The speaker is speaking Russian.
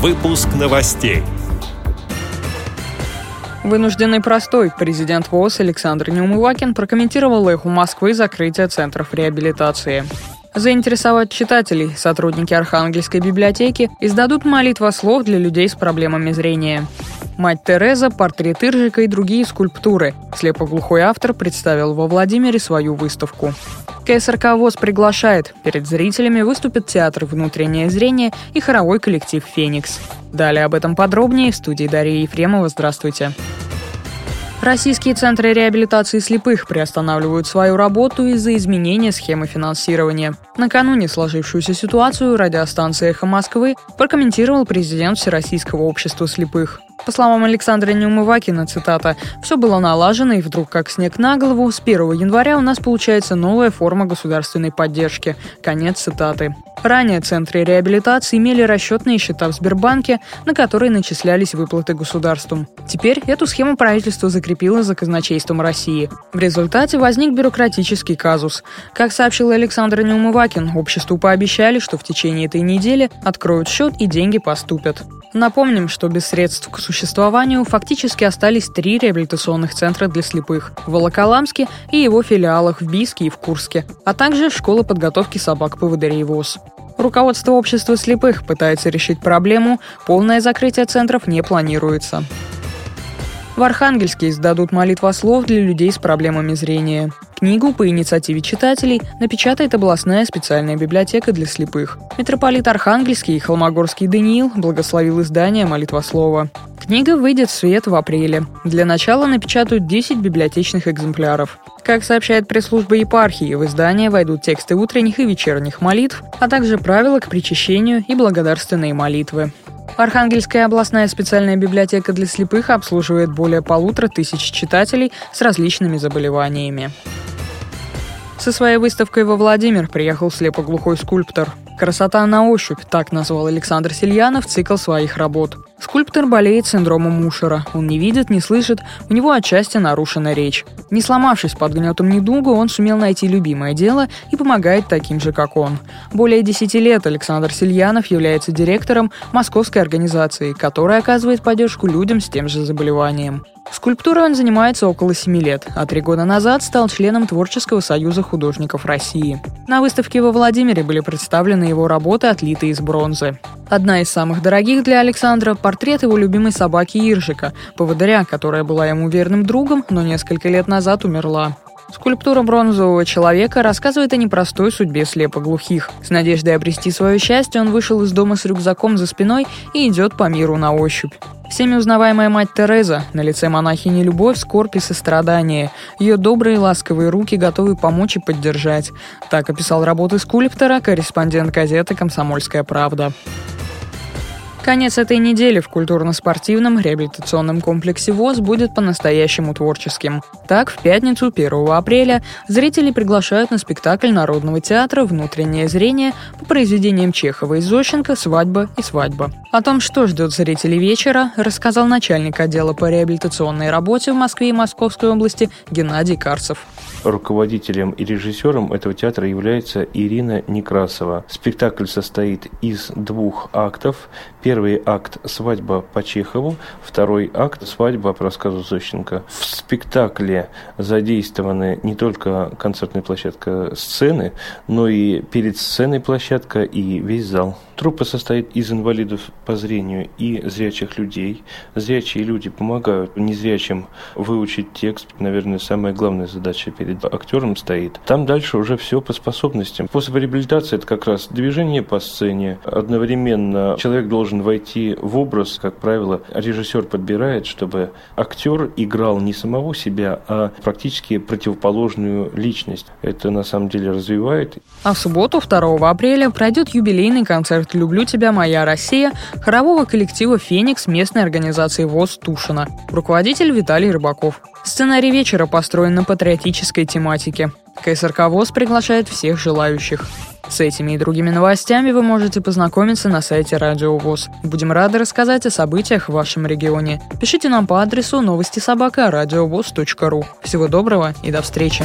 Выпуск новостей. Вынужденный простой. Президент ВОЗ Александр Неумывакин прокомментировал эху Москвы закрытие центров реабилитации. Заинтересовать читателей сотрудники Архангельской библиотеки издадут молитвослов для людей с проблемами зрения. Мать Тереза, портрет Иржика и другие скульптуры. Слепоглухой автор представил во Владимире свою выставку. КСРК ВОЗ приглашает. Перед зрителями выступит театр «Внутреннее зрение» и хоровой коллектив «Феникс». Далее об этом подробнее в студии Дарьи Ефремова. Здравствуйте. Российские центры реабилитации слепых приостанавливают свою работу из-за изменения схемы финансирования. Накануне сложившуюся ситуацию радиостанция «Эхо Москвы» прокомментировал президент Всероссийского общества слепых. По словам Александра Неумывакина, цитата, «Все было налажено, и вдруг, как снег на голову, с 1 января у нас получается новая форма государственной поддержки». Конец цитаты. Ранее центры реабилитации имели расчетные счета в Сбербанке, на которые начислялись выплаты государством. Теперь эту схему правительство закрепило за казначейством России. В результате возник бюрократический казус. Как сообщил Александр Неумывакин, обществу пообещали, что в течение этой недели откроют счет и деньги поступят. Напомним, что без средств к существованию фактически остались три реабилитационных центра для слепых – в Волоколамске и его филиалах в Бийске и в Курске, а также школа подготовки собак-поводырей ВОЗ. Руководство общества слепых пытается решить проблему, полное закрытие центров не планируется. В Архангельске издадут молитвослов для людей с проблемами зрения. Книгу по инициативе читателей напечатает областная специальная библиотека для слепых. Митрополит Архангельский и Холмогорский Даниил благословил издание молитвослова. Книга выйдет в свет в апреле. Для начала напечатают 10 библиотечных экземпляров. Как сообщает пресс-служба епархии, в издание войдут тексты утренних и вечерних молитв, а также правила к причащению и благодарственные молитвы. Архангельская областная специальная библиотека для слепых обслуживает более полутора тысяч читателей с различными заболеваниями. Со своей выставкой во Владимир приехал слепоглухой скульптор. «Красота на ощупь» – так назвал Александр Сильянов цикл своих работ. Скульптор болеет синдромом Мушера. Он не видит, не слышит, у него отчасти нарушена речь. Не сломавшись под гнетом недуга, он сумел найти любимое дело и помогает таким же, как он. Более 10 лет Александр Сильянов является директором московской организации, которая оказывает поддержку людям с тем же заболеванием. Скульптурой он занимается около семи лет, а три года назад стал членом Творческого союза художников России. На выставке во Владимире были представлены его работы, отлитые из бронзы. Одна из самых дорогих для Александра – портрет его любимой собаки Иржика, поводыря, которая была ему верным другом, но несколько лет назад умерла. Скульптура бронзового человека рассказывает о непростой судьбе слепоглухих. С надеждой обрести свое счастье он вышел из дома с рюкзаком за спиной и идет по миру на ощупь. Всеми узнаваемая мать Тереза, на лице монахини любовь, скорбь и сострадание. Ее добрые ласковые руки готовы помочь и поддержать. Так описал работы скульптора корреспондент газеты «Комсомольская правда». Конец этой недели в культурно-спортивном реабилитационном комплексе ВОЗ будет по-настоящему творческим. Так, в пятницу, 1 апреля, зрители приглашают на спектакль Народного театра «Внутреннее зрение» по произведениям Чехова и Зощенко «Свадьба и свадьба». О том, что ждет зрителей вечера, рассказал начальник отдела по реабилитационной работе в Москве и Московской области Геннадий Карцев. Руководителем и режиссером этого театра является Ирина Некрасова. Спектакль состоит из двух актов. Первый акт «Свадьба по Чехову», второй акт «Свадьба по рассказу Зощенко». В спектакле задействованы не только концертная площадка сцены, но и перед сценой площадка и весь зал. Труппа состоит из инвалидов по зрению и зрячих людей. Зрячие люди помогают незрячим выучить текст. Наверное, самая главная задача перед актером стоит. Там дальше уже все по способностям. Способ реабилитации – это как раз движение по сцене. Одновременно человек должен войти в образ. Как правило, режиссер подбирает, чтобы актер играл не самого себя, а практически противоположную личность. Это на самом деле развивает. А в субботу, 2 апреля, пройдет юбилейный концерт концерт «Люблю тебя, моя Россия» хорового коллектива «Феникс» местной организации ВОЗ Тушина. Руководитель Виталий Рыбаков. Сценарий вечера построен на патриотической тематике. КСРК ВОЗ приглашает всех желающих. С этими и другими новостями вы можете познакомиться на сайте Радио ВОЗ. Будем рады рассказать о событиях в вашем регионе. Пишите нам по адресу новости собака ру. Всего доброго и до встречи.